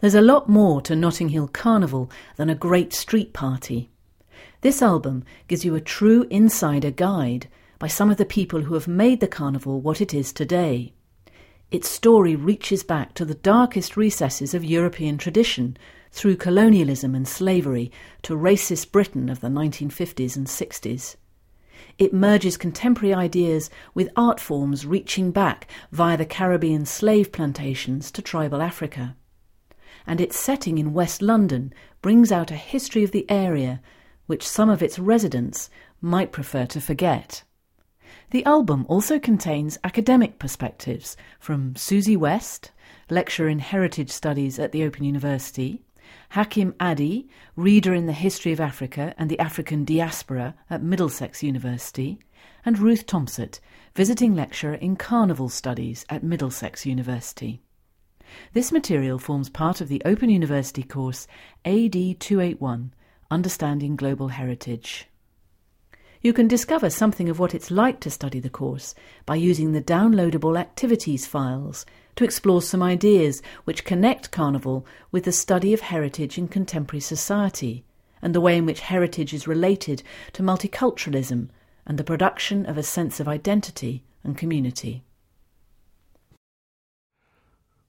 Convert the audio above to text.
There's a lot more to Notting Hill Carnival than a great street party. This album gives you a true insider guide by some of the people who have made the carnival what it is today. Its story reaches back to the darkest recesses of European tradition, through colonialism and slavery to racist Britain of the 1950s and 60s. It merges contemporary ideas with art forms reaching back via the Caribbean slave plantations to tribal Africa and its setting in West London brings out a history of the area which some of its residents might prefer to forget. The album also contains academic perspectives from Susie West, lecturer in heritage studies at the Open University, Hakim Adi, reader in the history of Africa and the African diaspora at Middlesex University, and Ruth Tompsett, visiting lecturer in carnival studies at Middlesex University. This material forms part of the Open University course AD 281 Understanding Global Heritage. You can discover something of what it's like to study the course by using the downloadable activities files to explore some ideas which connect Carnival with the study of heritage in contemporary society and the way in which heritage is related to multiculturalism and the production of a sense of identity and community